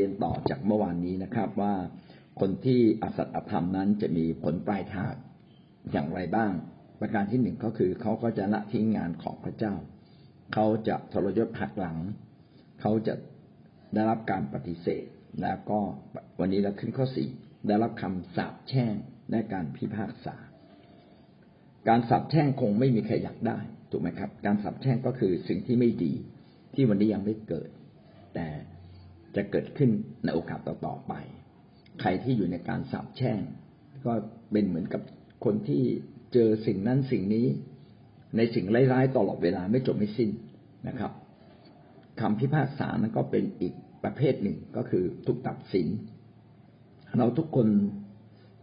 รียนต่อจากเมื่อวานนี้นะครับ ว่าคนที่อสัตอธรรมนั้นจะมีผลปลายทางอย่างไรบ้าง ประการที่หนึ่งก็คือเขาก็จะละทิ้งงานของพระเจ้า เขาจะทรยศหักหลัง เขาจะได้รับการปฏิเสธ แล้วก็วันนี้เราขึ้นข้อสี่ได้รับคำสาปแช่งและการพิพากษา การสาปแช่งคงไม่มีใครอยากได้ถูกไหมครับ การสาปแช่งก็คือสิ่งที่ไม่ดีที่วันนี้ยังไม่เกิด แต่ จะเกิดขึ้นในโอกาสต่อๆไป ใครที่อยู่ในการสาปแช่ง ก็เป็นเหมือนกับคนที่เจอสิ่งนั้นสิ่งนี้ ในสิ่งร้ายๆตลอดเวลาไม่จบไม่สิ้นนะครับคำพิพากษานั้นก็เป็นอีกประเภทหนึ่งก็คือถูกตัดสิน เราทุกคน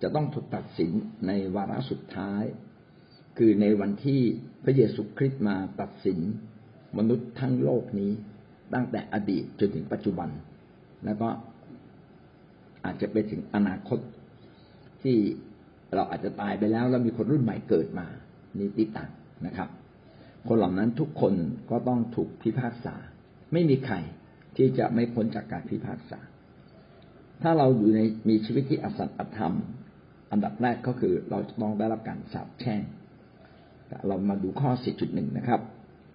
จะต้องถูกตัดสินในวาระสุดท้าย คือในวันที่พระเยซูคริสต์มาตัดสินมนุษย์ทั้งโลกนี้ตั้งแต่อดีตจนถึงปัจจุบัน แล้วก็อาจจะไปถึงอนาคตที่เราอาจจะตายไปแล้ว แล้วมีคนรุ่นใหม่เกิดมานี่ติต่างนะครับ คนเหล่านั้นทุกคนก็ต้องถูกพิพากษา ไม่มีใครที่จะไม่พ้นจากการพิพากษา ถ้าเราอยู่ในมีชีวิตที่อสัตย์อธรรม อันดับแรกก็คือเราจะต้องได้รับการสาปแช่ง เรามาดูข้อ 4.1 นะครับ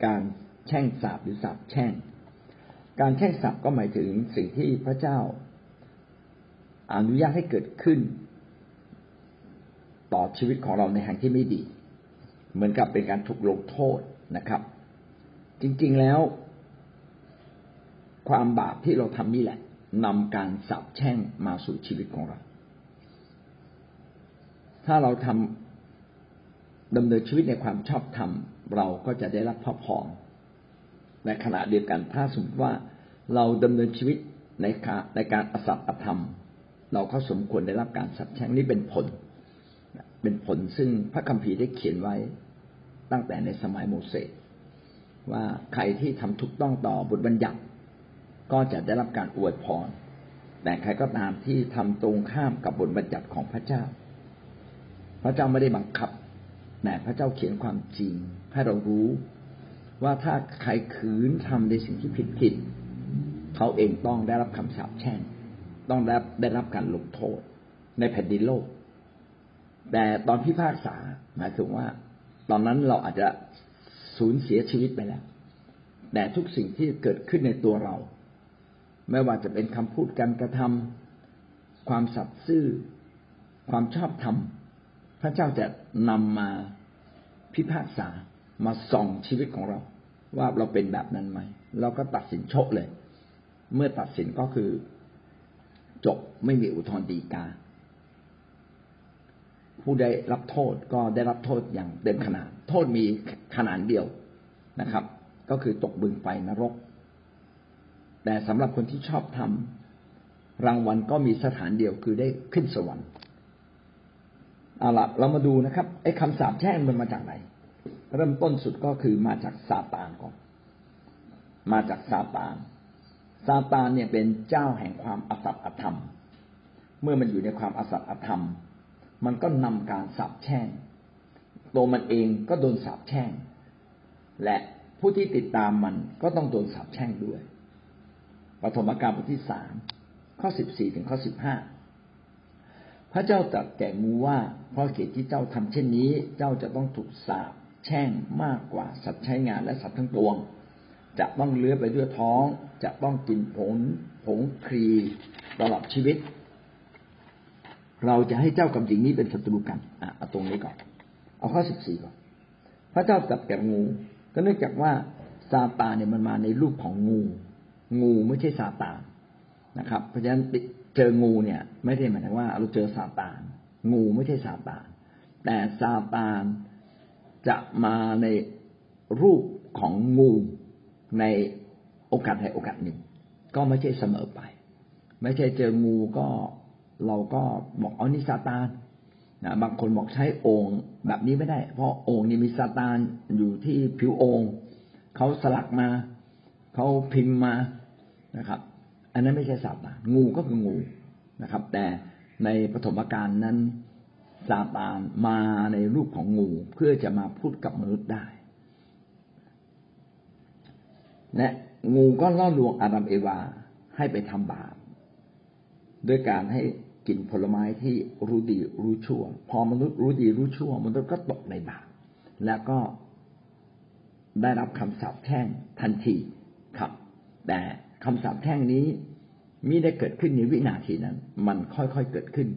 การแช่งสาบหรือสาบแช่ง การแช่งสาบก็หมายถึงสิ่งที่พระเจ้า อนุญาตให้เกิดขึ้น ต่อชีวิตของเราในทางที่ไม่ดี เหมือนกับเป็นการถูกลงโทษนะครับ จริงๆแล้ว ความบาปที่เราทำนี่แหละนำการสาบแช่งมาสู่ชีวิตของเรา ถ้าเราทำดำเนินชีวิตในความชอบธรรมเราก็จะได้รับพระพร ในขณะเดียวกันถ้าสมมติว่าเราดำเนินชีวิตในการในการอสัตอธรรม เราก็สมควรได้รับการสับแช่งนี่เป็นผล เป็นผลซึ่งพระคัมภีร์ได้เขียนไว้ตั้งแต่ในสมัยโมเสสว่าใครที่ทำถูกต้องต่อบทบัญญัติ ก็จะได้รับการอวยพร แต่ใครก็ตามที่ทำตรงข้ามกับบทบัญญัติของพระเจ้า พระเจ้าไม่ได้บังคับแต่พระเจ้าเขียนความจริงให้เรารู้ ว่าถ้าใครขืนทำในสิ่งที่ผิดผิดเขาเองต้องได้รับคำสาปแช่งต้องได้ได้รับการลงโทษ ในแผ่นดินโลก แต่ตอนพิพากษาหมายถึงว่า ตอนนั้นเราอาจจะสูญเสียชีวิตไปแล้ว แต่ทุกสิ่งที่เกิดขึ้นในตัวเรา ไม่ว่าจะเป็นคำพูดการกระทำความสัตย์ซื่อ ความชอบธรรมพระเจ้าจะนำมาพิพากษา มาส่องชีวิตของเรา ว่าเราเป็นแบบนั้นไหมเราก็ตัดสินโชคเลย เมื่อตัดสินก็คือ จบไม่มีอุทธรณ์ดีกา ผู้ได้รับโทษก็ได้รับโทษอย่างเต็มขนาด โทษมีขนาดเดียวนะครับ ก็คือตกบึงไฟนรก แต่สำหรับคนที่ชอบทำรางวัลก็มีสถานเดียวคือได้ขึ้นสวรรค์เอาละเรามาดูนะครับไอ้คำสาปแช่งมันมาจากไหน เริ่มต้นสุดก็คือมาจากซาตานก่อน มาจากซาตานซาตานเนี่ยเป็นเจ้าแห่งความอสัตย์อธรรม เมื่อมันอยู่ในความอสัตย์อธรรม มันก็นำการสาปแช่ง ตัวมันเองก็โดนสาปแช่ง และผู้ที่ติดตามมันก็ต้องโดนสาปแช่งด้วย ปฐมกาลบทที่สามข้อสิบสี่ถึงข้อสิบห้าพระเจ้าตรัสแก่งูว่าเพราะเหตุที่เจ้าทำเช่นนี้ เจ้าจะต้องถูกสาป แช่งมากกว่าสัตว์ใช้งานและสัตว์ทั้งปวง จะต้องเลื้อยไปด้วยท้อง จะต้องกินผลผงครีตลอดชีวิต เราจะให้เจ้ากับหญิงนี้เป็นศัตรูกันอะเอาตรงนี้ก่อน เอาข้อสิบสี่ก่อน พระเจ้าจับแก่งู ก็เนื่องจากว่าซาตานเนี่ยมันมาในรูปของงู งูไม่ใช่ซาตานนะครับ เพราะฉะนั้นเจองูเนี่ย ไม่ได้หมายถึงว่าเราเจอซาตาน งูไม่ใช่ซาตาน แต่ซาตาน จะมาในรูปของงูในโอกาสใดโอกาสหนึ่ง ก็ไม่ใช่เสมอไป ไม่ใช่เจองูก็เราก็บอกเอานี่ซาตานนะบางคนบอกใช้องค์แบบนี้ไม่ได้ เพราะองค์นี้มีซาตานอยู่ที่ผิวองค์เขาสลักมาเขาพิมพ์มานะครับ อันนั้นไม่ใช่ซาตานงูก็คืองูนะครับ แต่ในปฐมกาลนั้น ซาตานมาในรูปของงูเพื่อจะมาพูดกับมนุษย์ได้ และงูก็ล่อลวงอาดัมเอวาให้ไปทำบาปด้วยการให้กินผลไม้ที่รู้ดีรู้ชั่ว พอมนุษย์รู้ดีรู้ชั่ว มนุษย์ก็ตกในบาปแล้วก็ได้รับคำสาปแช่งทันทีครับ แต่คำสาปแช่งนี้มิได้เกิดขึ้นในวินาทีนั้น มันค่อยๆเกิดขึ้น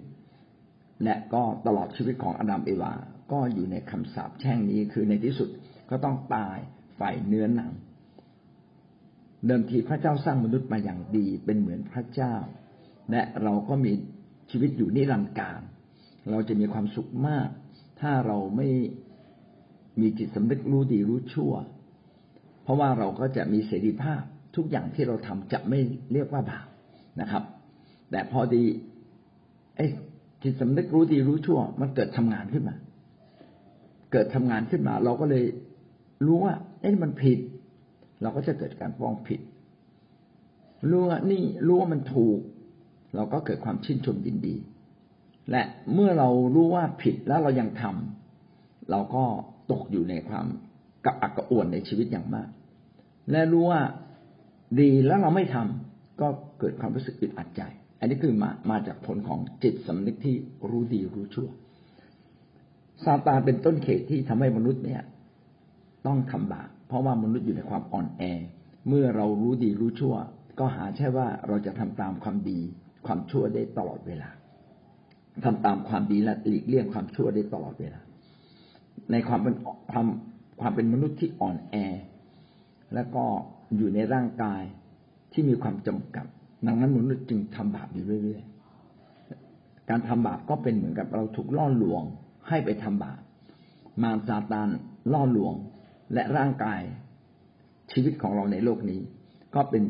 และก็ตลอดชีวิตของอดัมเอวา ก็อยู่ในคำสาปแช่งนี้คือในที่สุดก็ต้องตายฝ่ายเนื้อหนัง เดิมทีพระเจ้าสร้างมนุษย์มาอย่างดีเป็นเหมือนพระเจ้า และเราก็มีชีวิตอยู่นิรันดร์การ เราจะมีความสุขมาก ถ้าเราไม่มีจิตสำนึกรู้ดีรู้ชั่ว เพราะว่าเราก็จะมีเสรีภาพทุกอย่างที่เราทำจะไม่เรียกว่าบาปนะครับ แต่พอดีไอ้ จิตสำนึกรู้ดีรู้ชั่ว มันเกิดทำงานขึ้นมา เกิดทำงานขึ้นมา เราก็เลยรู้ว่าเอ้มันผิด เราก็จะเกิดการฟ้องผิด รู้ว่านี่รู้ว่ามันถูก เราก็เกิดความชื่นชมยินดี และเมื่อเรารู้ว่าผิดแล้วเรายังทำเราก็ตกอยู่ในความกับอักกระอ่วนในชีวิตอย่างมาก และรู้ว่าดีแล้วเราไม่ทำก็เกิดความรู้สึกอึดอัดใจ อันนี้คือมามาจากผลของจิตสำนึกที่รู้ดีรู้ชั่วซาตานเป็นต้นเหตุที่ทำให้มนุษย์เนี่ย ต้องทำบาปเพราะว่ามนุษย์อยู่ในความอ่อนแอ เมื่อเรารู้ดีรู้ชั่ว ก็หาใช่ว่าเราจะทำตามความดี ความชั่วได้ตลอดเวลาทำตามความดีและหลีกเลี่ยงความชั่วได้ตลอดเวลา ในความเป็นความความเป็นมนุษย์ที่อ่อนแอ แล้วก็อยู่ในร่างกายที่มีความจำกัด ดังนั้นมนุษย์จึงทำบาปอยู่เรื่อยๆ การทำบาปก็เป็นเหมือนกับเราถูกล่อลวงให้ไปทำบาป มารซาตานล่อลวงและร่างกายชีวิตของเราในโลกนี้ ก็เป็น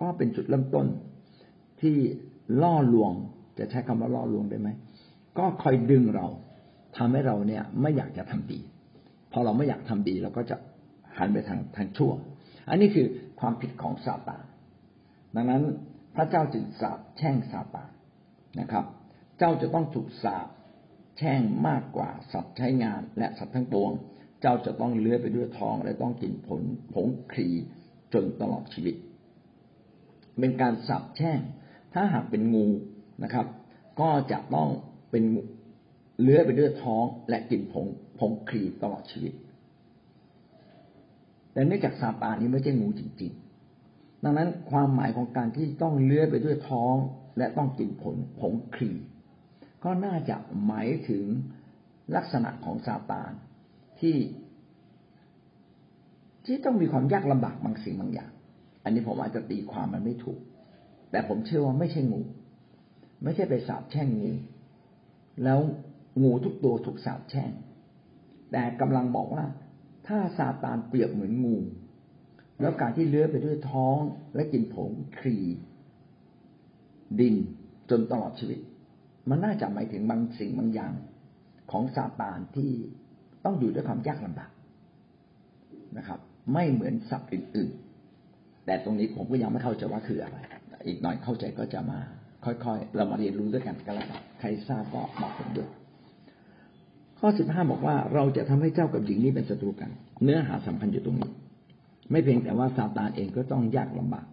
ก็เป็นจุดเริ่มต้น ที่ล่อลวงจะใช้คำว่าล่อลวงได้ไหมก็คอยดึงเราทำให้เราเนี่ย ไม่อยากจะทำดี พอเราไม่อยากทำดีเราก็จะหันไปทางทางชั่ว อันนี้คือ ความผิดของซาตานดังนั้นพระเจ้าจึงสาปแช่งซาตานนะครับ เจ้าจะต้องถูกสาปแช่งมากกว่าสัตว์ใช้งานและสัตว์ทั้งปวง เจ้าจะต้องเลื้อยไปด้วยท้องและต้องกินผลผงครีจนตลอดชีวิต เป็นการสาปแช่ง ถ้าหากเป็นงูนะครับ ก็จะต้องเป็นเลื้อยไปด้วยท้องและกินผงผงครีตลอดชีวิต แต่เนื่องจากซาตานนี้ไม่ใช่งูจริง ๆ ดังนั้นความหมายของการที่ต้องเลื้อยไปด้วยท้องและต้องกินผลผงครีก็น่าจะหมายถึงลักษณะของซาตานที่ที่ต้องมีความยากลำบากบางสิ่งบางอย่าง อันนี้ผมอาจจะตีความมันไม่ถูก แต่ผมเชื่อว่าไม่ใช่งู ไม่ใช่ไปสาบแช่งงู แล้วงูทุกตัวถูกสาบแช่ง แต่กำลังบอกว่า ถ้าซาตานเปรียบเหมือนงู แล้วการที่เลื้อยไปด้วยท้องและกินผงครีดินจนตลอดชีวิต มันน่าจะหมายถึงบางสิ่งบางอย่างของซาตานที่ต้องอยู่ด้วยความยากลำบากนะครับ ไม่เหมือนสัตว์อื่นๆ แต่ตรงนี้ผมก็ยังไม่เข้าใจว่าคืออะไร อีกหน่อยเข้าใจก็จะมา ค่อยๆ เรามาเรียนรู้ด้วยกันกันล้วใครทราบก็บอกผมด้วย ข้อสิบห้าบอกว่าเราจะทำให้เจ้ากับหญิงนี้เป็นศัตรูกัน เนื้อหาสำคัญอยู่ตรงนี้ ไม่เพียงแต่ว่าซาตานเองก็ต้องยากลำบาก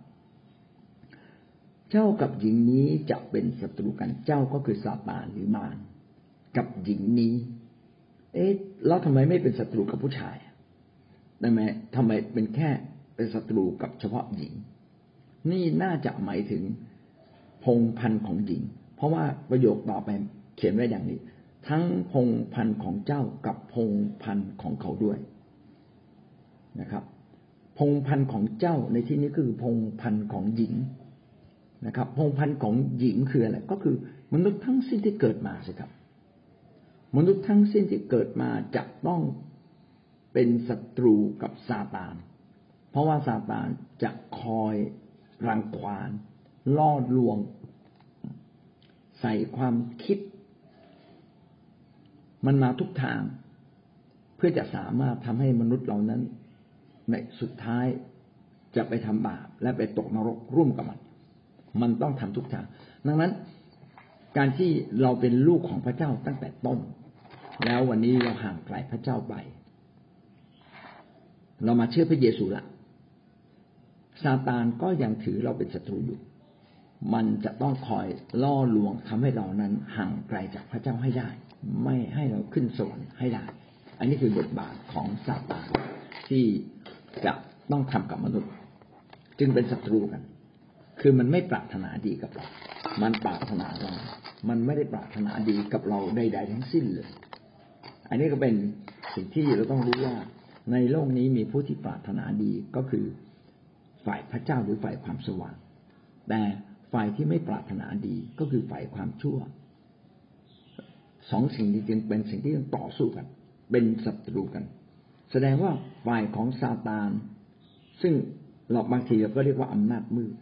เจ้ากับหญิงนี้จะเป็นศัตรูกันเจ้าก็คือซาตานหรือมารกับหญิงนี้ เอ๊ะแล้วทำไมไม่เป็นศัตรูกับผู้ชายได้ไหมทำไมเป็นแค่เป็นศัตรูกับเฉพาะหญิง นี่น่าจะหมายถึงพงพันของหญิง เพราะว่าประโยคต่อไปเขียนไว้อย่างนี้ ทั้งพงพันธ์ของเจ้ากับพงพันธ์ของเขาด้วยนะครับ พงพันธ์ของเจ้าในที่นี้คือพงพันธ์ของหญิงนะครับ พงพันธ์ของหญิงคืออะไรก็คือ มนุษย์ทั้งสิ้นที่เกิดมาสิครับ มนุษย์ทั้งสิ้นที่เกิดมาจะต้องเป็นศัตรูกับซาตาน เพราะว่าซาตานจะคอยรังควานล่อลวง ใส่ความคิด มันมาทุกทาง เพื่อจะสามารถทำให้มนุษย์เหล่านั้นในสุดท้ายจะไปทำบาปและไปตกนรกร่วมกับมัน มันต้องทำทุกทาง ดังนั้น การที่เราเป็นลูกของพระเจ้าตั้งแต่ต้น แล้ววันนี้เราห่างไกลพระเจ้าไป เรามาเชื่อพระเยซูละซาตานก็ยังถือเราเป็นศัตรูอยู่ มันจะต้องคอยล่อลวงทำให้เรานั้นห่างไกลจากพระเจ้าให้ได้ ไม่ให้เราขึ้นสวรรค์ให้ได้ อันนี้คือบทบาทของซาตานที่จะต้องทำกับมนุษย์ จึงเป็นศัตรูกัน คือมันไม่ปรารถนาดีกับเรา มันปรารถนาเรา มันไม่ได้ปรารถนาดีกับเราใดๆทั้งสิ้นเลย อันนี้ก็เป็นสิ่งที่เราต้องรู้ว่า ในโลกนี้มีผู้ที่ปรารถนาดีก็คือฝ่ายพระเจ้าหรือฝ่ายความสว่าง แต่ฝ่ายที่ไม่ปรารถนาดีก็คือฝ่ายความชั่ว สองสิ่งนี้จึงเป็นสิ่งที่ต้องต่อสู้กัน เป็นศัตรูกัน แสดงว่าฝ่ายของซาตาน ซึ่งเราบางทีเราก็เรียกว่าอำนาจมืด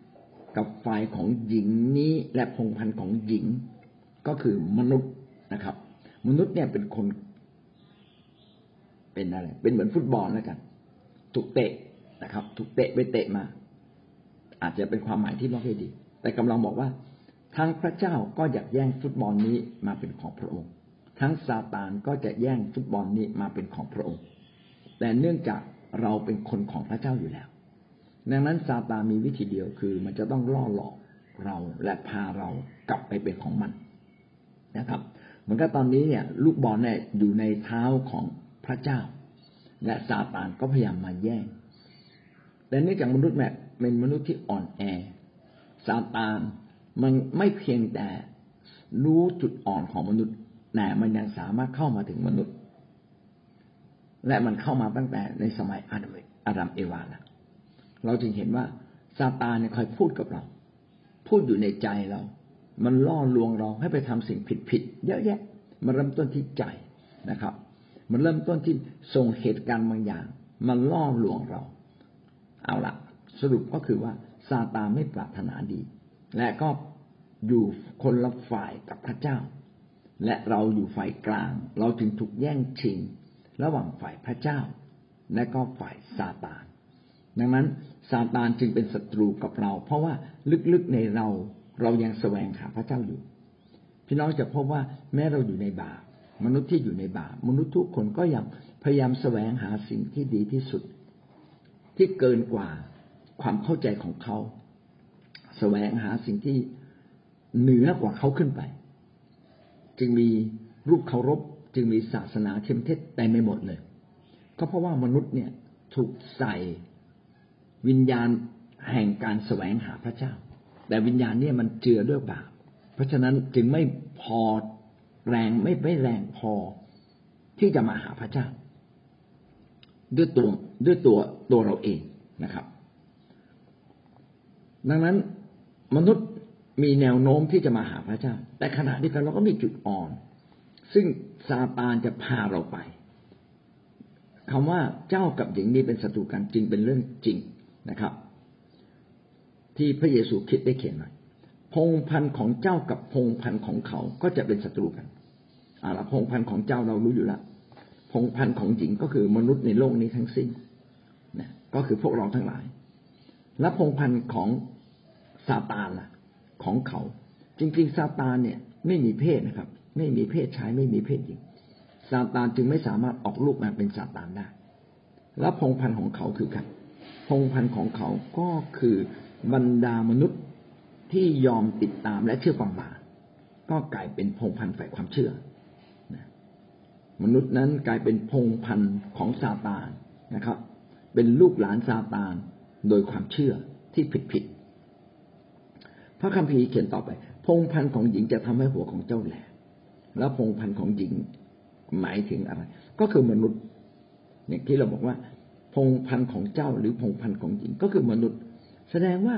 กับฝ่ายของหญิงนี้และพงพันธ์ของหญิง ก็คือมนุษย์นะครับ มนุษย์เนี่ยเป็นคน เป็นอะไร เป็นเหมือนฟุตบอลแล้วกัน ถูกเตะนะครับ ถูกเตะไปเตะมา อาจจะเป็นความหมายที่ไม่ค่อยดี แต่กำลังบอกว่าทั้งพระเจ้าก็อยากแย่งฟุตบอลนี้มาเป็นของพระองค์ ทั้งซาตานก็จะแย่งฟุตบอลนี้มาเป็นของพระองค์ แต่เนื่องจากเราเป็นคนของพระเจ้าอยู่แล้ว ดังนั้นซาตานมีวิธีเดียวคือ มันจะต้องล่อหลอกเราและพาเรากลับไปเป็นของมันนะครับ เหมือนกับตอนนี้เนี่ย ลูกบอลเนี่ยอยู่ในเท้าของพระเจ้า และซาตานก็พยายามมาแย่ง แต่เนื่องจากมนุษย์แบบเป็นมนุษย์ที่อ่อนแอซาตานมันไม่เพียงแต่รู้จุดอ่อนของมนุษย์ แต่มันยังสามารถเข้ามาถึงมนุษย์ และมันเข้ามาตั้งแต่ในสมัยอาดัมอาดัมเอวาแล้วเราจึงเห็นว่าซาตานเนี่ยคอยพูดกับเรา พูดอยู่ในใจเรา มันล่อลวงเราให้ไปทำสิ่งผิดๆเยอะแยะ มันเริ่มต้นที่ใจนะครับ มันเริ่มต้นที่ส่งเหตุการณ์บางอย่าง มันล่อลวงเรา เอาละสรุปก็คือว่าซาตานไม่ปรารถนาดี และก็อยู่คนละฝ่ายกับพระเจ้า และเราอยู่ฝ่ายกลาง เราจึงถูกแย่งชิง ระหว่างฝ่ายพระเจ้า และก็ฝ่ายซาตาน ดังนั้นซาตานจึงเป็นศัตรูกับเรา เพราะว่าลึกๆในเราเรายังแสวงหาพระเจ้าอยู่ พี่น้องจะพบว่าแม้เราอยู่ในบาปมนุษย์ที่อยู่ในบาปมนุษย์ทุกคนก็ยังพยายามแสวงหาสิ่งที่ดีที่สุด ที่เกินกว่าความเข้าใจของเขา แสวงหาสิ่งที่เหนือกว่าเขาขึ้นไป จึงมีรูปเคารพ จึงมีศาสนาเทียมเท็จแต่ไม่หมดเลย ก็เพราะว่ามนุษย์เนี่ยถูกใส่วิญญาณแห่งการแสวงหาพระเจ้า แต่วิญญาณเนี่ยมันเจือด้วยบาปเพราะฉะนั้นจึงไม่พอแรงไม่ไม่แรงพอที่จะมาหาพระเจ้า ด้วยตัวด้วยตัวตัวเราเองนะครับ ดังนั้นมนุษย์ มีแนวโน้มที่จะมาหาพระเจ้า แต่ขณะเดียวกันเราก็มีจุดอ่อน ซึ่งซาตานจะพาเราไปคำว่าเจ้ากับหญิงนี้เป็นศัตรูกันจริงเป็นเรื่องจริงนะครับ ที่พระเยซูคิดได้เขียนไว้พงพันธ์ของเจ้ากับพงพันธ์ของเขาก็จะเป็นศัตรูกันอ่าละพงพันธ์ของเจ้าเรารู้อยู่แล้วพงพันธ์ของหญิงก็คือมนุษย์ในโลกนี้ทั้งสิ้นนะก็คือพวกเราทั้งหลาย และพงพันธ์ของซาตานล่ะ ของเขา จริง ๆ ซาตานเนี่ยไม่มีเพศนะครับ ไม่มีเพศชายไม่มีเพศหญิงซาตานจึงไม่สามารถออกลูกมาเป็นซาตานได้ และพงพันธ์ของเขาคือกันพงพันธ์ของเขาก็คือบรรดามนุษย์ที่ยอมติดตามและเชื่อความบาปก็กลายเป็นพงพันธ์ฝ่ายความเชื่อมนุษย์นั้นกลายเป็นพงพันธ์ของซาตานนะครับ เป็นลูกหลานซาตานโดยความเชื่อที่ผิดผิด พระคัมภีร์เขียนต่อไป พงพันธ์ของหญิงจะทำให้หัวของเจ้าแหลมแล้วพงพันธ์ของหญิงหมายถึงอะไร ก็คือมนุษย์ อย่างที่เราบอกว่า พงพันธ์ของเจ้าหรือพงพันธ์ของหญิงก็คือมนุษย์ แสดงว่า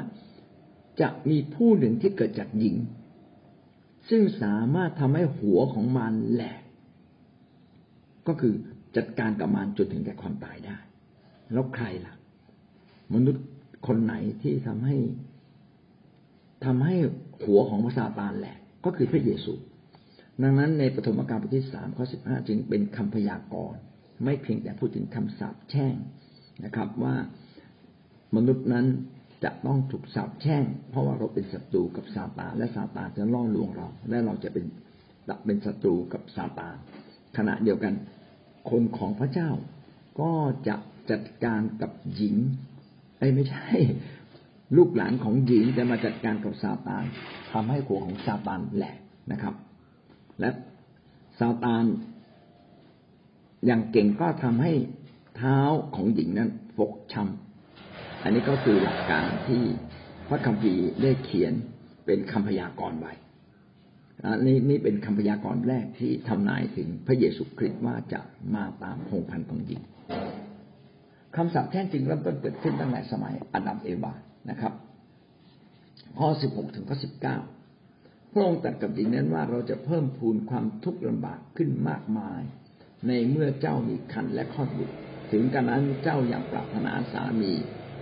จะมีผู้หนึ่งที่เกิดจากหญิง ซึ่งสามารถทำให้หัวของมันแหลกก็คือจัดการกับมันจนถึงแก่ความตายได้ แล้วใครล่ะ มนุษย์คนไหนที่ทำให้ ทำให้หัวของพระซาตานแหลกก็คือพระเยซู ดังนั้นในปฐมกาลบทที่สามข้อสิบห้าจึงเป็นคำพยากรณ์ไม่เพียงแต่พูดถึงคำสาปแช่งนะครับ ว่ามนุษย์นั้นจะต้องถูกสาปแช่ง เพราะว่าเราเป็นศัตรูกับซาตานและซาตานจะล่อลวงเรา และเราจะเป็นเป็นศัตรูกับซาตานขณะเดียวกัน คนของพระเจ้าก็จะจัดการกับหญิงไอ้ไม่ใช่ ลูกหลานของหญิงจะมาจัดการกับซาตานทำให้หัวของซาตานแหลกนะครับ และซาตานอย่างเก่งก็ทำให้เท้าของหญิงนั้นฟกช้ำอันนี้ก็คือหลักการที่พระคัมภีร์ได้เขียนเป็นคำพยากรณ์ไว้นี่นี่เป็นคำพยากรณ์แรกที่ทำนายถึงพระเยซูคริสต์ว่าจะมาตามพงพันธ์ของหญิงคำสัพท์แท้จริงเริ่มต้นเกิดขึ้นตั้งแต่สมัยอาดัมเอวา นะครับ ข้อสิบหกถึงข้อสิบเก้าพระองค์ตรัสกับหญิงนั้นว่าเราจะเพิ่มพูนความทุกข์ลำบากขึ้นมากมาย ในเมื่อเจ้ามีคันและคลอดบุตร ถึงกันนั้นเจ้าอย่างปรารถนาสามี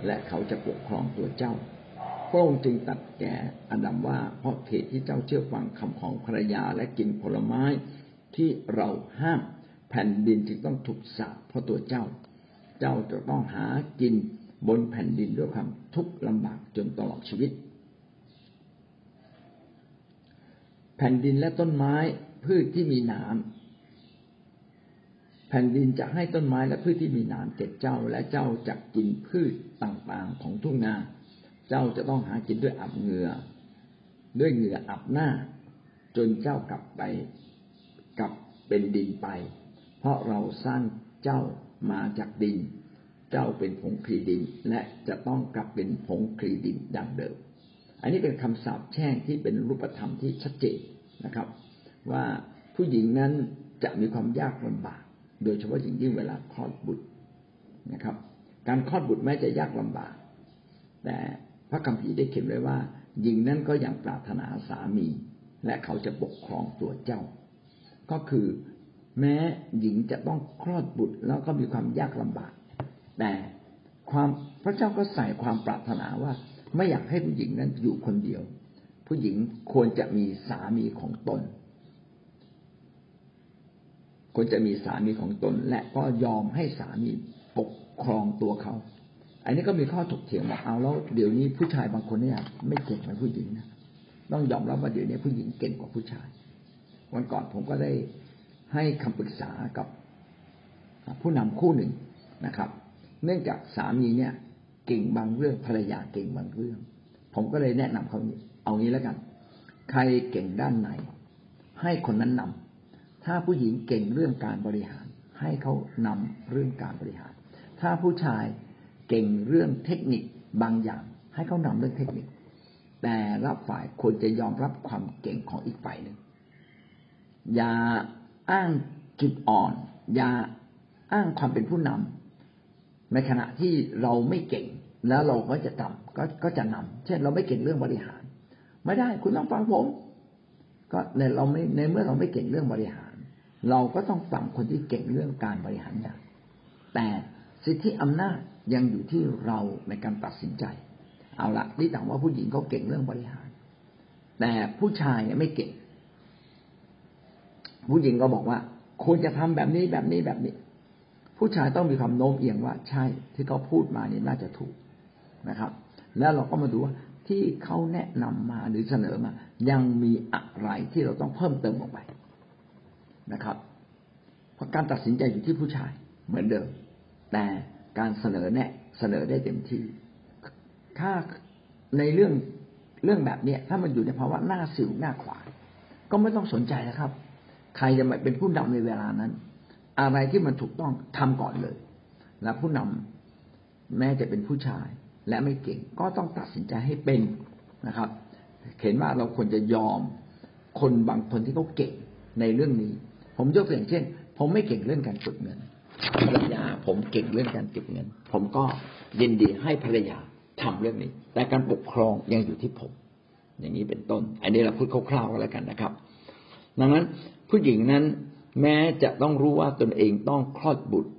และเขาจะปกครองตัวเจ้า พระองค์จึงตัดแก่อดัมว่าเพราะเหตุที่เจ้าเชื่อฟังคำของภรรยาและกินผลไม้ที่เราห้ามแผ่นดินจึงต้องถูกสาปเพราะตัวเจ้า เจ้าจะต้องหากิน บนแผ่นดินด้วยความทุกข์ลำบากจนตลอดชีวิต แผ่นดินและต้นไม้พืชที่มีน้ำแผ่นดินจะให้ต้นไม้และพืชที่มีน้ำเก็บเจ้าและเจ้าจะกินพืชต่างๆของทุ่งนาเจ้าจะต้องหากินด้วยอับเหงื่อ ด้วยเหงื่ออับหน้า จนเจ้ากลับไปกลับเป็นดินไป เพราะเราสร้างเจ้ามาจากดิน เจ้าเป็นผงคลีดินและจะต้องกลับเป็นผงคลีดินดังเดิม อันนี้เป็นคำสาปแช่งที่เป็นรูปธรรมที่ชัดเจนนะครับ ว่าผู้หญิงนั้นจะมีความยากลำบาก โดยเฉพาะอย่างยิ่งเวลาคลอดบุตรนะครับ การคลอดบุตรแม้จะยากลำบาก แต่พระคัมภีร์ได้เขียนไว้ว่า หญิงนั้นก็ยังปรารถนาสามี และเขาจะปกครองตัวเจ้า ก็คือแม้หญิงจะต้องคลอดบุตรแล้วก็มีความยากลำบาก แต่ความพระเจ้าก็ใส่ความปรารถนาว่าไม่อยากให้ผู้หญิงนั้นอยู่คนเดียว ผู้หญิงควรจะมีสามีของตน ควรจะมีสามีของตน และก็ยอมให้สามีปกครองตัวเขา อันนี้ก็มีข้อถกเถียงบอกเอาแล้วเดี๋ยวนี้ผู้ชายบางคนเนี่ยไม่เก่งเหมือนผู้หญิงนะต้องยอมรับว่าเดี๋ยวนี้ผู้หญิงเก่งกว่าผู้ชาย วันก่อนผมก็ได้ให้คำปรึกษากับผู้นำคู่หนึ่งนะครับ เนื่องจากสามีเนี่ย เก่งบางเรื่องภรรยาเก่งบางเรื่อง ผมก็เลยแนะนำเขาเอางี้แล้วกัน ใครเก่งด้านไหน ให้คนนั้นนำถ้าผู้หญิงเก่งเรื่องการบริหาร ให้เขานำเรื่องการบริหาร ถ้าผู้ชายเก่งเรื่องเทคนิคบางอย่าง ให้เขานำเรื่องเทคนิค แต่รับฝ่ายควรจะยอมรับความเก่งของอีกฝ่ายหนึ่งอย่าอ้างจุดอ่อน อย่าอ้างความเป็นผู้นำ ในขณะที่เราไม่เก่งแล้วเราก็จะทำก็ก็จะนำเช่นเราไม่เก่งเรื่องบริหาร ไม่ได้คุณต้องฟังผม ก็ในเราไม่ในเมื่อเราไม่เก่งเรื่องบริหาร เราก็ต้องฟังคนที่เก่งเรื่องการบริหารอย่างแต่สิทธิอำนาจยังอยู่ที่เราในการตัดสินใจ เอาละนี่ต่างว่าผู้หญิงเขาเก่งเรื่องบริหาร แต่ผู้ชายไม่เก่ง ผู้หญิงก็บอกว่าควรจะทำแบบนี้แบบนี้แบบนี้ ผู้ชายต้องมีความโน้มเอียงว่าใช่ที่เขาพูดมานี่น่าจะถูกนะครับ แล้วเราก็มาดูว่าที่เขาแนะนำมาหรือเสนอมา ยังมีอะไรที่เราต้องเพิ่มเติมออกไปนะครับ เพราะการตัดสินใจอยู่ที่ผู้ชายเหมือนเดิม แต่การเสนอแนะเสนอได้เต็มที่ ถ้าในเรื่องเรื่องแบบเนี้ยถ้ามันอยู่ในภาวะหน้าสิวหน้าขวานก็ไม่ต้องสนใจนะครับ ใครจะมาเป็นผู้นำในเวลานั้น อะไรที่มันถูกต้องทำก่อนเลย และผู้นำแม้จะเป็นผู้ชาย และไม่เก่งก็ต้องตัดสินใจให้เป็นนะครับ เห็นว่าเราควรจะยอมคนบางคนที่เขาเก่งในเรื่องนี้ ผมยกตัวอย่างเช่น ผมไม่เก่งเรื่องการกดเงินภรรยาผมเก่งเรื่องการเก็บเงิน ผมก็ยินดีให้ภรรยาทำเรื่องนี้ แต่การปกครองยังอยู่ที่ผม อย่างนี้เป็นต้น อันนี้เราพูดคร่าวๆกันแล้วกันนะครับ ดังนั้นผู้หญิงนั้น แม้จะต้องรู้ว่าตนเองต้องคลอดบุตร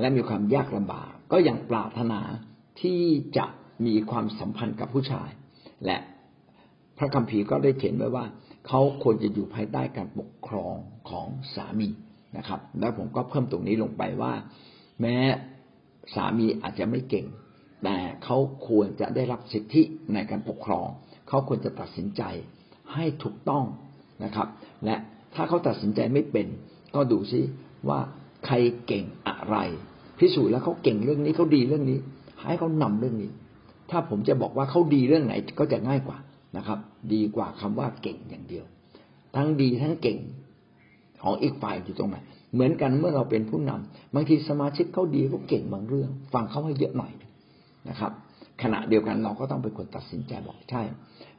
และมีความยากลำบาก ก็ยังปรารถนาที่จะมีความสัมพันธ์กับผู้ชาย และพระคัมภีร์ก็ได้เขียนไว้ว่า เขาควรจะอยู่ภายใต้การปกครองของสามีนะครับ แล้วผมก็เพิ่มตรงนี้ลงไปว่า แม้สามีอาจจะไม่เก่ง แต่เขาควรจะได้รับสิทธิในการปกครอง เขาควรจะตัดสินใจให้ถูกต้องนะครับ และ ถ้าเขาตัดสินใจไม่เป็น ก็ดูซิว่าใครเก่งอะไร พิสูจน์แล้วเขาเก่งเรื่องนี้เขาดีเรื่องนี้ ให้เขานำเรื่องนี้ ถ้าผมจะบอกว่าเขาดีเรื่องไหนก็จะง่ายกว่านะครับ ดีกว่าคำว่าเก่งอย่างเดียว ทั้งดีทั้งเก่งของอีกฝ่ายอยู่ตรงไหนเหมือนกันเมื่อเราเป็นผู้นำบางทีสมาชิกเขาดีเขาเก่งบางเรื่อง ฟังเขาให้เยอะหน่อยนะครับ ขณะเดียวกันเราก็ต้องเป็นคนตัดสินใจบอกใช่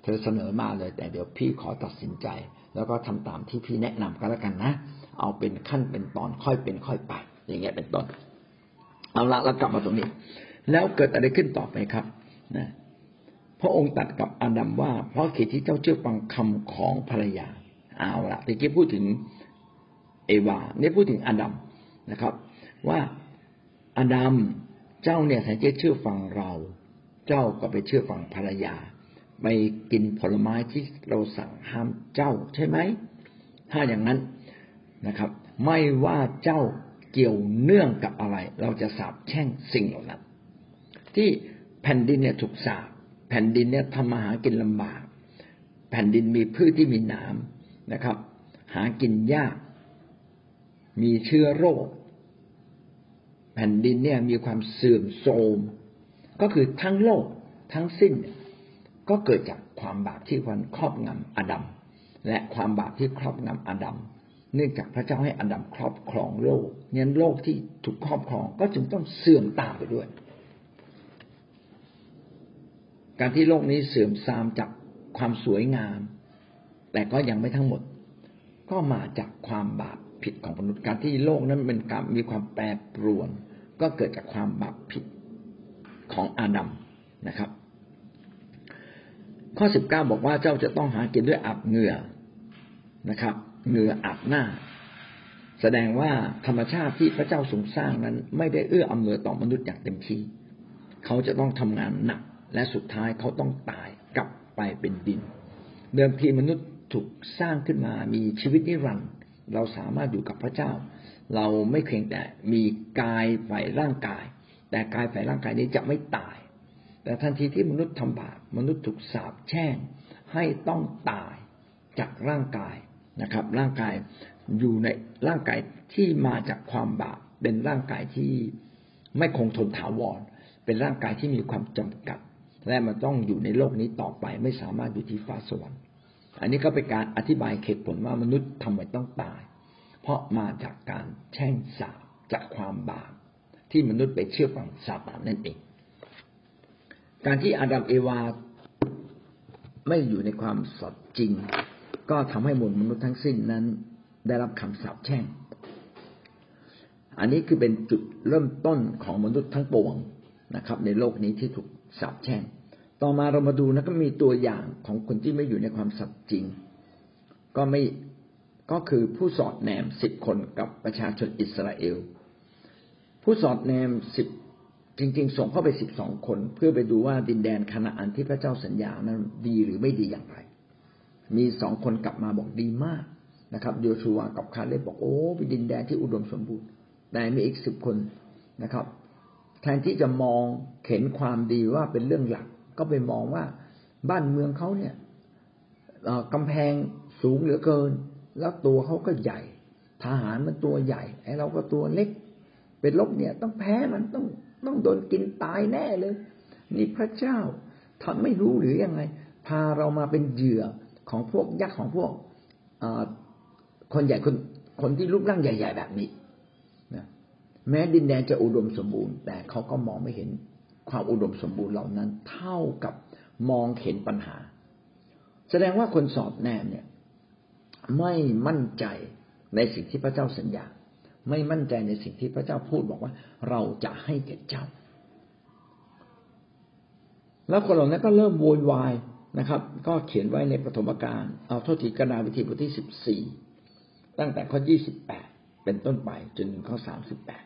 เธอเสนอมาเลย แต่เดี๋ยวพี่ขอตัดสินใจ แล้วก็ทำตามที่พี่แนะนำก็แล้วกันนะ เอาเป็นขั้นเป็นตอนค่อยเป็นค่อยไป อย่างเงี้ยเป็นต้น เอาละเรากลับมาตรงนี้ แล้วเกิดอะไรขึ้นต่อไปครับนะพระองค์ตัดกับอาดัมว่า เพราะขีดที่เจ้าเชื่อฟังคำของภรรยา เอาละตะกี้พูดถึงเอวาเนี่ยพูดถึงอาดัมนะครับ ว่าอาดัมเจ้าเนี่ยแทนที่เชื่อฟังเรา เจ้าก็ไปเชื่อฟังภรรยา ไปกินผลไม้ที่เราสั่งห้ามเจ้าใช่ไหม ถ้าอย่างนั้นนะครับ ไม่ว่าเจ้าเกี่ยวเนื่องกับอะไร เราจะสาบแช่งสิ่งเหล่านั้น ที่แผ่นดินเนี่ยถูกสาบแผ่นดินเนี่ยทำมาหากินลำบาก แผ่นดินมีพืชที่มีหนามนะครับ หากินยาก มีเชื้อโรค แผ่นดินเนี่ยมีความเสื่อมโทรม ก็คือทั้งโลกทั้งสิ้น ก็เกิดจากความบาปที่วันครอบงำอดัมและความบาปที่ครอบงำอดัมเนื่องจากพระเจ้าให้อดัมครอบครองโลกงั้นโลกที่ถูกครอบครองก็จึงต้องเสื่อมตามไปด้วย การที่โลกนี้เสื่อมทรามจากความสวยงาม แต่ก็ยังไม่ทั้งหมด ก็มาจากความบาปผิดของมนุษย์การที่โลกนั้นเป็นการมีความแปรปรวน ก็เกิดจากความบาปผิดของอาดัมนะครับ ข้อสิบเก้าบอกว่าเจ้าจะต้องหากินด้วยอับเหงื่อนะครับ เหงื่ออาบหน้า แสดงว่าธรรมชาติที่พระเจ้าทรงสร้างนั้น ไม่ได้เอื้ออำนวยต่อมนุษย์อย่างเต็มที่ เขาจะต้องทำงานหนัก และสุดท้ายเขาต้องตายกลับไปเป็นดิน เดิมทีมนุษย์ถูกสร้างขึ้นมามีชีวิตนิรันดร์เราสามารถอยู่กับพระเจ้า เราไม่เพียงแต่มีกายฝ่ายร่างกาย แต่กายฝ่ายร่างกายนี้จะไม่ตาย แต่ทันทีที่มนุษย์ทำบาปมนุษย์ถูกสาปแช่งให้ต้องตายจากร่างกายนะครับ ร่างกายอยู่ในร่างกายที่มาจากความบาปเป็นร่างกายที่ไม่คงทนถาวร เป็นร่างกายที่มีความจำกัด และมันต้องอยู่ในโลกนี้ต่อไปไม่สามารถอยู่ที่ฟ้าสวรรค์อันนี้ก็เป็นการอธิบายเหตุผลว่ามนุษย์ทำไมต้องตาย เพราะมาจากการแช่งสาบจากความบาปที่มนุษย์ไปเชื่อฟังซาตานนั่นเอง การที่อาดัมเอวาไม่อยู่ในความสดจริง ก็ทำให้มวลมนุษย์ทั้งสิ้นนั้น ได้รับคำสาปแช่ง อันนี้คือเป็นจุดเริ่มต้นของมนุษย์ทั้งปวงนะครับ ในโลกนี้ที่ถูกสาปแช่ง ต่อมาเรามาดูนะก็มีตัวอย่างของคนที่ไม่อยู่ในความสัตย์จริง ก็ไม่ก็คือผู้สอดแนมสิบคนกับประชาชนอิสราเอล ผู้สอดแนมสิบ จริงๆ ส่งเข้าไปสิบสองคนเพื่อไปดูว่าดินแดนคณาอันที่พระเจ้าสัญญานั้นดีหรือไม่ดีอย่างไร มีสองคนกลับมาบอกดีมากนะครับโยชูวากับคาเลบบอกโอ้เป็นดินแดนที่อุดมสมบูรณ์ แต่มีอีกสิบคนนะครับ แทนที่จะมองเห็นความดีว่าเป็นเรื่องหลัก ก็ไปมองว่าบ้านเมืองเขาเนี่ยกำแพงสูงเหลือเกิน แล้วตัวเขาก็ใหญ่ ทหารมันตัวใหญ่ไอ้เราก็ตัวเล็ก เป็นลบเนี่ยต้องแพ้มันต้อง ต้องโดนกินตายแน่เลย นี่พระเจ้าทำไม่รู้หรือยังไง พาเรามาเป็นเหยื่อของพวกยักษ์ของพวกคนใหญ่คนคนที่รูปร่างใหญ่ ๆ แบบนี้นะแม้ดินแดนจะอุดมสมบูรณ์ แต่เขาก็มองไม่เห็นความอุดมสมบูรณ์เหล่านั้น เท่ากับมองเห็นปัญหา แสดงว่าคนสอบแนมเนี่ย ไม่มั่นใจในสิ่งที่พระเจ้าสัญญา ไม่มั่นใจในสิ่งที่พระเจ้าพูดบอกว่า เราจะให้แก่เจ้า แล้วคนเหล่านั้นก็เริ่มโวยวายนะครับ ก็เขียนไว้ในปฐมกาลเอาโทษทีกระดาวิธีบทที่สิบสี่ตั้งแต่ข้อยี่สิบแปดเป็นต้นไปจนถึงข้อสามสิบแปด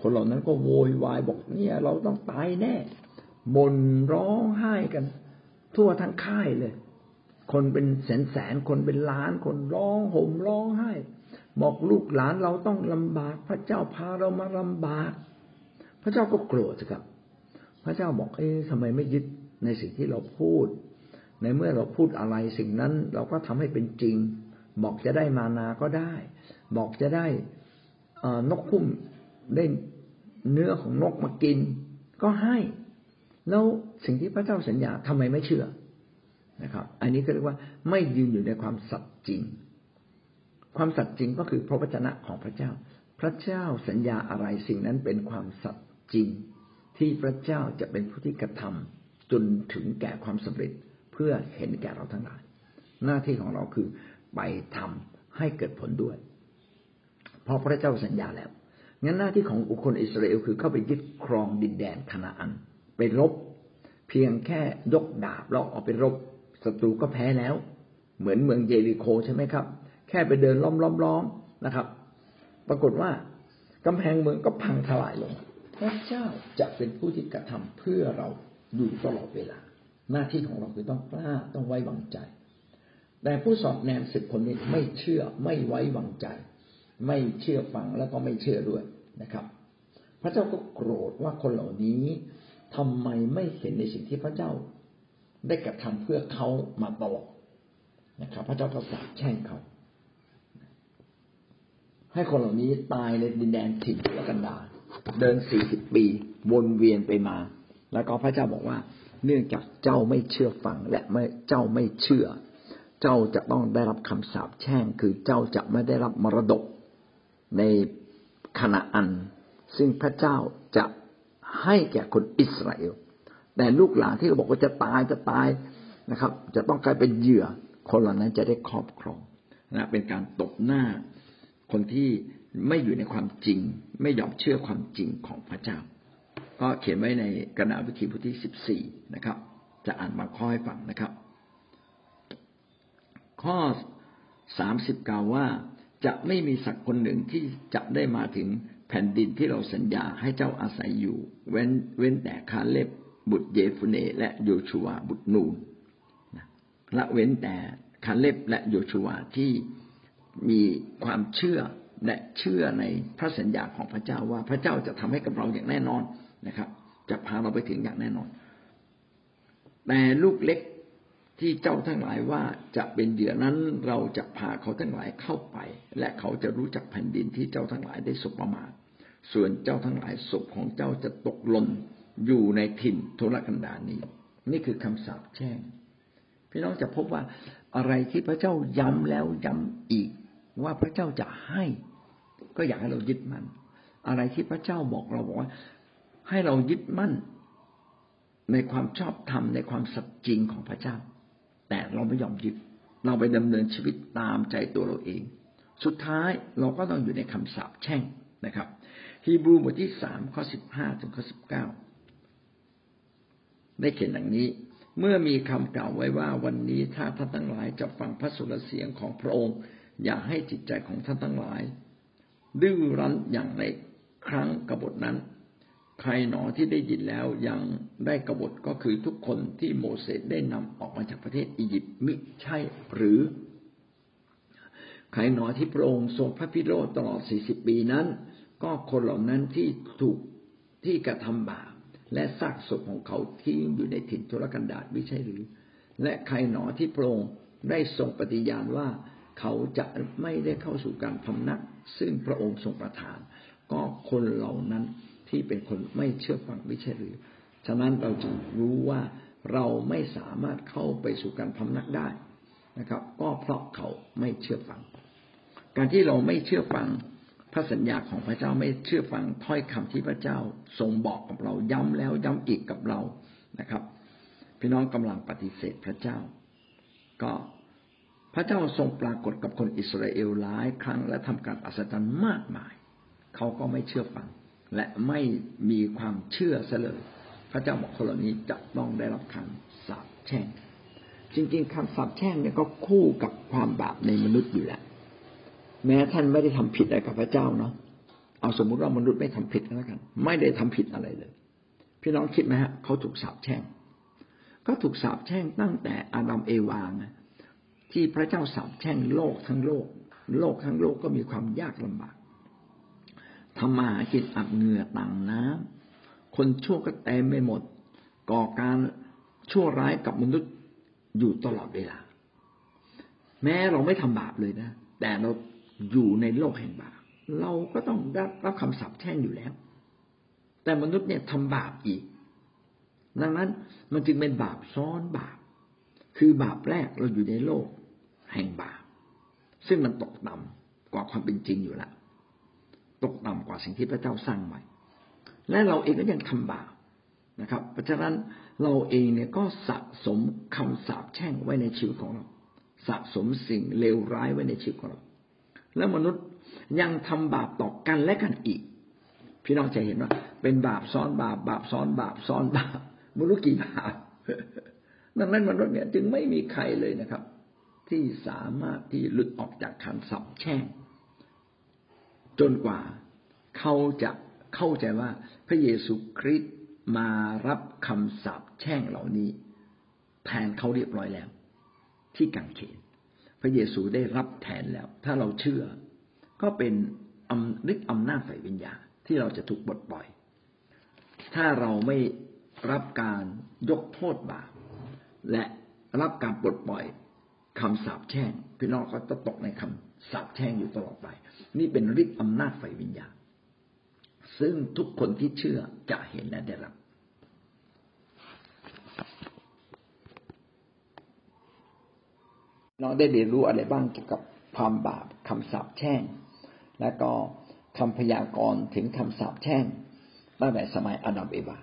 คนเหล่านั้นก็โวยวายบอกเนี่ยเราต้องตายแน่บ่นร้องไห้กัน ทั่วทั้งค่ายเลย คนเป็นแสนแสนคนเป็นล้านคนร้องห่มร้องไห้ บอกลูกหลานเราต้องลำบาก พระเจ้าพาเรามาลำบาก พระเจ้าก็โกรธครับ พระเจ้าบอกเอ๊ะทำไมไม่ยึดในสิ่งที่เราพูด ในเมื่อเราพูดอะไรสิ่งนั้นเราก็ทำให้เป็นจริง บอกจะได้มานาก็ได้ บอกจะได้นกคุ้มได้เนื้อของนกมากิน ก็ให้ แล้วสิ่งที่พระเจ้าสัญญาทำไมไม่เชื่อนะครับ อันนี้ก็เรียกว่าไม่ยืนอยู่ในความสัตย์จริง ความสัตย์จริงก็คือพระวจนะของพระเจ้า พระเจ้าสัญญาอะไรสิ่งนั้นเป็นความสัตย์จริง ที่พระเจ้าจะเป็นผู้ที่กระทำจนถึงแก่ความสำเร็จเพื่อเห็นแก่เราทั้งหลาย หน้าที่ของเราคือไปทำให้เกิดผลด้วย เพราะพระเจ้าสัญญาแล้วงั้นหน้าที่ของอุคนอิสราเอลคือเข้าไปยึดครองดินแดนคณาอัน ไปรบ เพียงแค่ยกดาบแล้วออกไปรบศัตรูก็แพ้แล้ว เหมือนเมืองเยริโคใช่ไหมครับ แค่ไปเดินล้อมๆนะครับ ปรากฏว่ากำแพงเมืองก็พังทลายลง พระเจ้าจะเป็นผู้ที่กระทำเพื่อเราอยู่ตลอดเวลา หน้าที่ของเราคือต้องกล้าต้องไว้วางใจ แต่ผู้สอบแนมสิบคนนี้ไม่เชื่อไม่ไว้วางใจ ไม่เชื่อฟังแล้วก็ไม่เชื่อด้วยนะครับ พระเจ้าก็โกรธว่าคนเหล่านี้ทำไมไม่เห็นในสิ่งที่พระเจ้าได้กระทำเพื่อเขามาตลอดนะครับ พระเจ้าก็สาปแช่งเขา ให้คนเหล่านี้ตายในดินแดนถิ่นทุรกันดารเดินสี่สิบปีวนเวียนไปมา แล้วก็พระเจ้าบอกว่า เนื่องจากเจ้าไม่เชื่อฟังและไม่เจ้าไม่เชื่อ เจ้าจะต้องได้รับคำสาปแช่ง คือเจ้าจะไม่ได้รับมรดกในขณะอัน ซึ่งพระเจ้าจะให้แก่คนอิสราเอล แต่ลูกหลานที่เราบอกว่าจะตายจะตายนะครับ จะต้องกลายเป็นเหยื่อ คนเหล่านั้นจะได้ครอบครองนะเป็นการตบหน้า คนที่ไม่อยู่ในความจริง ไม่ยอมเชื่อความจริงของพระเจ้า ก็เขียนไว้ในกระดาษวิธีบทที่สิบสี่นะครับ จะอ่านมาข้อให้ฟังนะครับ ข้อสามสิบกล่าวว่าจะไม่มีสักคนหนึ่งที่จะได้มาถึงแผ่นดินที่เราสัญญาให้เจ้าอาศัยอยู่ เว้นเว้นแต่คาเล็บบุตรเยฟุเน และโยชูวาบุตรนูนละเว้นแต่คาเล็บและโยชูวาที่ มีความเชื่อและเชื่อในพระสัญญาของพระเจ้าว่าพระเจ้าจะทำให้กับเราอย่างแน่นอนนะครับ จะพาเราไปถึงอย่างแน่นอน แต่ลูกเล็กที่เจ้าทั้งหลายว่าจะเป็นเหยื่อนั้นเราจะพาเขาทั้งหลายเข้าไป และเขาจะรู้จักแผ่นดินที่เจ้าทั้งหลายได้สบประมาทส่วนเจ้าทั้งหลายศพของเจ้าจะตกหล่นอยู่ในถิ่นทุรกันดารนี้ นี่คือคำสาปแช่งพี่น้องจะพบว่าอะไรที่พระเจ้าย้ำแล้วย้ำอีก ว่าพระเจ้าจะให้ ก็อยากให้เรายึดมั่น อะไรที่พระเจ้าบอกเราบอกว่า ให้เรายึดมั่นในความชอบธรรมในความสัจจริงของพระเจ้า แต่เราไม่ยอมยึด เราไปดำเนินชีวิตตามใจตัวเราเอง สุดท้ายเราก็ต้องอยู่ในคำสาปแช่งนะครับ ฮีบรูบทที่สามข้อสิบห้าถึงข้อสิบเก้าได้เขียนอย่างนี้ เมื่อมีคำกล่าวไว้ว่าวันนี้ถ้าท่านทั้งหลายจะฟังพระสุรเสียงของพระองค์ อย่าให้จิตใจของท่านทั้งหลาย ดื้อรั้นอย่างในครั้งกบฏนั้น ใครหนอที่ได้ยินแล้วยังได้กบฏก็คือทุกคนที่โมเสสได้นำออกมาจากประเทศอียิปต์มิใช่หรือ ใครหนอที่พระองค์ทรงพระพิโรธตลอดสี่สิบปีนั้น ก็คนเหล่านั้นที่ถูกที่กระทำบาปและซากศพของเขาที่อยู่ในถิ่นทุรกันดารไม่ใช่หรือ และใครหนอที่พระองค์ได้ทรงปฏิญาณว่า เขาจะไม่ได้เข้าสู่การพำนัก ซึ่งพระองค์ทรงประทาน ก็คนเหล่านั้นที่เป็นคนไม่เชื่อฟังไม่ใช่หรือ ฉะนั้นเราจึงรู้ว่าเราไม่สามารถเข้าไปสู่การพำนักได้นะครับ ก็เพราะเขาไม่เชื่อฟัง การที่เราไม่เชื่อฟังพระสัญญาของพระเจ้าไม่เชื่อฟังถ้อยคำที่พระเจ้าทรงบอกกับเราย้ำแล้วย้ำอีกกับเรานะครับ พี่น้องกำลังปฏิเสธพระเจ้า ก็ พระเจ้าทรงปรากฏกับคนอิสราเอลหลายครั้งและทำการอัศจรรย์มากมาย เขาก็ไม่เชื่อฟัง และไม่มีความเชื่อเสลย พระเจ้าบอกคนเหล่านี้จะต้องได้รับคำสาปแช่ง จริงๆคำสาปแช่งเนี่ยก็คู่กับความบาปในมนุษย์อยู่แล้ว แม้ท่านไม่ได้ทำผิดอะไรกับพระเจ้าเนาะ เอาสมมุติว่ามนุษย์ไม่ทำผิดแล้วกัน ไม่ได้ทำผิดอะไรเลย พี่น้องคิดไหมฮะ เขาถูกสาปแช่ง ก็ถูกสาปแช่งตั้งแต่อาดัมเอวาง ที่พระเจ้าสาปแช่งโลกทั้งโลก โลกทั้งโลกก็มีความยากลำบากทำมาหากินอับเหงื่อต่างน้ำคนชั่วก็เต็มไม่หมด ก่อการชั่วร้ายกับมนุษย์อยู่ตลอดเวลา แม้เราไม่ทำบาปเลยนะ แต่เราอยู่ในโลกแห่งบาป เราก็ต้องได้รับคำสาปแช่งอยู่แล้ว แต่มนุษย์เนี่ยทำบาปอีก ดังนั้นมันจึงเป็นบาปซ้อนบาป คือบาปแรกเราอยู่ในโลก แห่งบาปซึ่งมันตกต่ำกว่าความเป็นจริงอยู่แล้วตกต่ำกว่าสิ่งที่พระเจ้าสร้างใหม่ และเราเองก็ยังทำบาปนะครับ เพราะฉะนั้นเราเองเนี่ยก็สะสมคำสาปแช่งไว้ในชีวิตของเรา สะสมสิ่งเลวร้ายไว้ในชีวิตของเรา แล้วมนุษย์ยังทำบาปต่อกันและกันอีก พี่น้องจะเห็นว่า เป็นบาปซ้อนบาป บาปซ้อนบาปซ้อนบาปไม่รู้กี่บาปดังนั้นมนุษย์เนี่ยจึงไม่มีใครเลยนะครับ ที่สามารถที่หลุดออกจากคำสาปแช่ง จนกว่าเขาจะเข้าใจว่าพระเยซูคริสต์มารับคำสาปแช่งเหล่านี้ แทนเขาเรียบร้อยแล้ว ที่กังเขนพระเยซูได้รับแทนแล้ว ถ้าเราเชื่อ ก็เป็นอำฤทธิ์อำนาจฝ่ายวิญญาณที่เราจะถูกบดปล่อย ถ้าเราไม่รับการยกโทษบาปและรับการปลดปล่อย คำสาปแช่งพี่น้องก็จะตกในคำสาปแช่งอยู่ตลอดไป นี่เป็นฤทธิ์อำนาจฝ่ายวิญญาณ ซึ่งทุกคนที่เชื่อจะเห็นและได้รับ น้องได้เรียนรู้อะไรบ้างเกี่ยวกับความบาปคำสาปแช่ง และก็คำพยากรณ์ถึงคำสาปแช่งตั้งแต่สมัยอาดัมเอวา